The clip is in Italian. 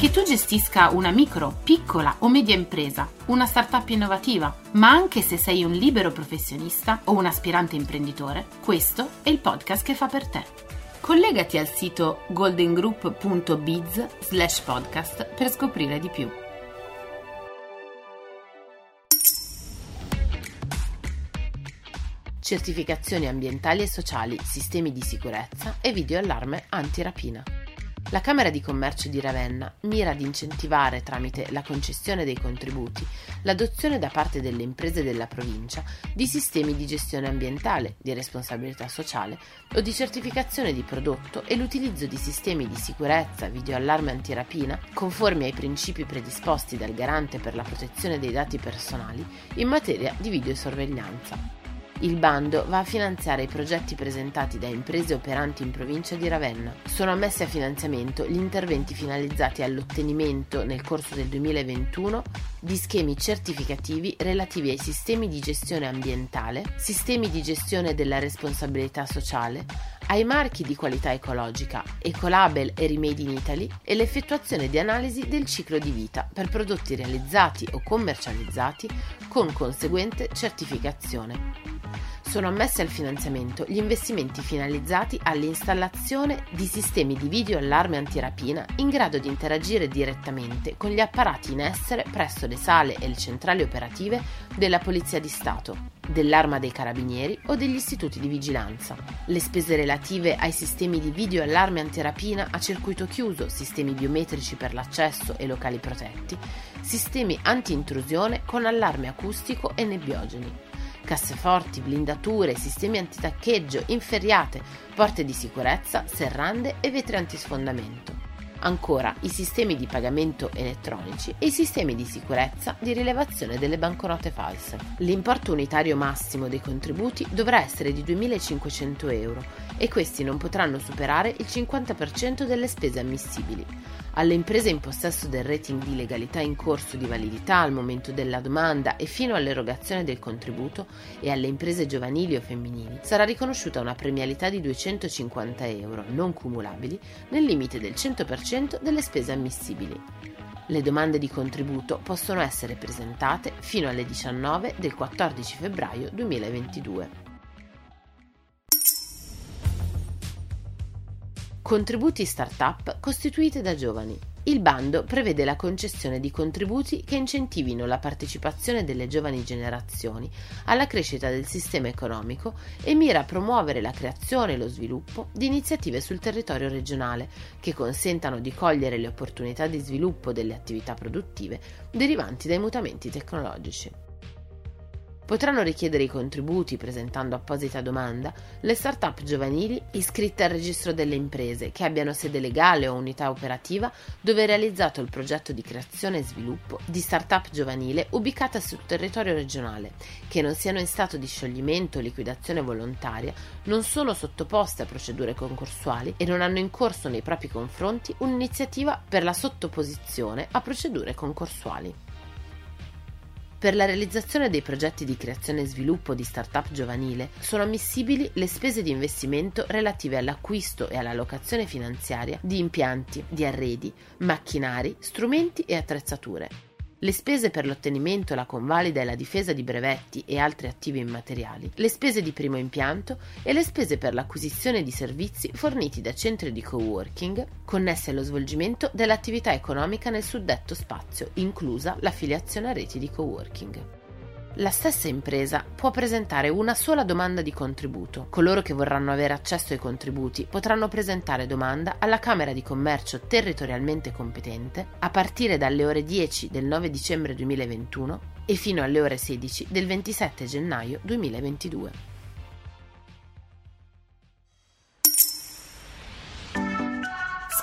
Che tu gestisca una micro, piccola o media impresa, una startup innovativa, ma anche se sei un libero professionista o un aspirante imprenditore, questo è il podcast che fa per te. Collegati al sito goldengroup.biz slash podcast per scoprire di più. Certificazioni ambientali e sociali, sistemi di sicurezza e video allarme anti-rapina. La Camera di Commercio di Ravenna mira ad incentivare, tramite la concessione dei contributi, l'adozione da parte delle imprese della provincia di sistemi di gestione ambientale, di responsabilità sociale o di certificazione di prodotto e l'utilizzo di sistemi di sicurezza, videoallarme antirapina, conformi ai principi predisposti dal Garante per la protezione dei dati personali in materia di videosorveglianza. Il bando va a finanziare i progetti presentati da imprese operanti in provincia di Ravenna. Sono ammessi a finanziamento gli interventi finalizzati all'ottenimento nel corso del 2021 di schemi certificativi relativi ai sistemi di gestione ambientale, sistemi di gestione della responsabilità sociale, ai marchi di qualità ecologica, Ecolabel e Remade in Italy e l'effettuazione di analisi del ciclo di vita per prodotti realizzati o commercializzati con conseguente certificazione sono ammessi al finanziamento gli investimenti finalizzati all'installazione di sistemi di video allarme antirapina in grado di interagire direttamente con gli apparati in essere presso le sale e le centrali operative della Polizia di Stato, dell'Arma dei Carabinieri o degli istituti di vigilanza. Le spese relative ai sistemi di video allarme antirapina a circuito chiuso, sistemi biometrici per l'accesso e locali protetti, sistemi anti-intrusione con allarme acustico e nebbiogeni casseforti, blindature, sistemi antitaccheggio, inferriate, porte di sicurezza, serrande e vetri antisfondamento. Ancora i sistemi di pagamento elettronici e i sistemi di sicurezza di rilevazione delle banconote false. L'importo unitario massimo dei contributi dovrà essere di 2.500 euro e questi non potranno superare il 50% delle spese ammissibili alle imprese in possesso del rating di legalità in corso di validità al momento della domanda e fino all'erogazione del contributo e alle imprese giovanili o femminili sarà riconosciuta una premialità di 250 euro non cumulabili nel limite del 100% delle spese ammissibili. Le domande di contributo possono essere presentate fino alle 19 del 14 febbraio 2022. Contributi Startup costituite da giovani. Il bando prevede la concessione di contributi che incentivino la partecipazione delle giovani generazioni alla crescita del sistema economico e mira a promuovere la creazione e lo sviluppo di iniziative sul territorio regionale che consentano di cogliere le opportunità di sviluppo delle attività produttive derivanti dai mutamenti tecnologici. Potranno richiedere i contributi presentando apposita domanda le start-up giovanili iscritte al registro delle imprese che abbiano sede legale o unità operativa dove è realizzato il progetto di creazione e sviluppo di start-up giovanile ubicata sul territorio regionale, che non siano in stato di scioglimento o liquidazione volontaria, non sono sottoposte a procedure concorsuali e non hanno in corso nei propri confronti un'iniziativa per la sottoposizione a procedure concorsuali. Per la realizzazione dei progetti di creazione e sviluppo di start-up giovanile sono ammissibili le spese di investimento relative all'acquisto e alla locazione finanziaria di impianti, di arredi, macchinari, strumenti e attrezzature le spese per l'ottenimento, la convalida e la difesa di brevetti e altri attivi immateriali, le spese di primo impianto e le spese per l'acquisizione di servizi forniti da centri di coworking connessi allo svolgimento dell'attività economica nel suddetto spazio, inclusa l'affiliazione a reti di coworking. La stessa impresa può presentare una sola domanda di contributo. Coloro che vorranno avere accesso ai contributi potranno presentare domanda alla Camera di Commercio territorialmente competente a partire dalle ore 10 del 9 dicembre 2021 e fino alle ore 16 del 27 gennaio 2022.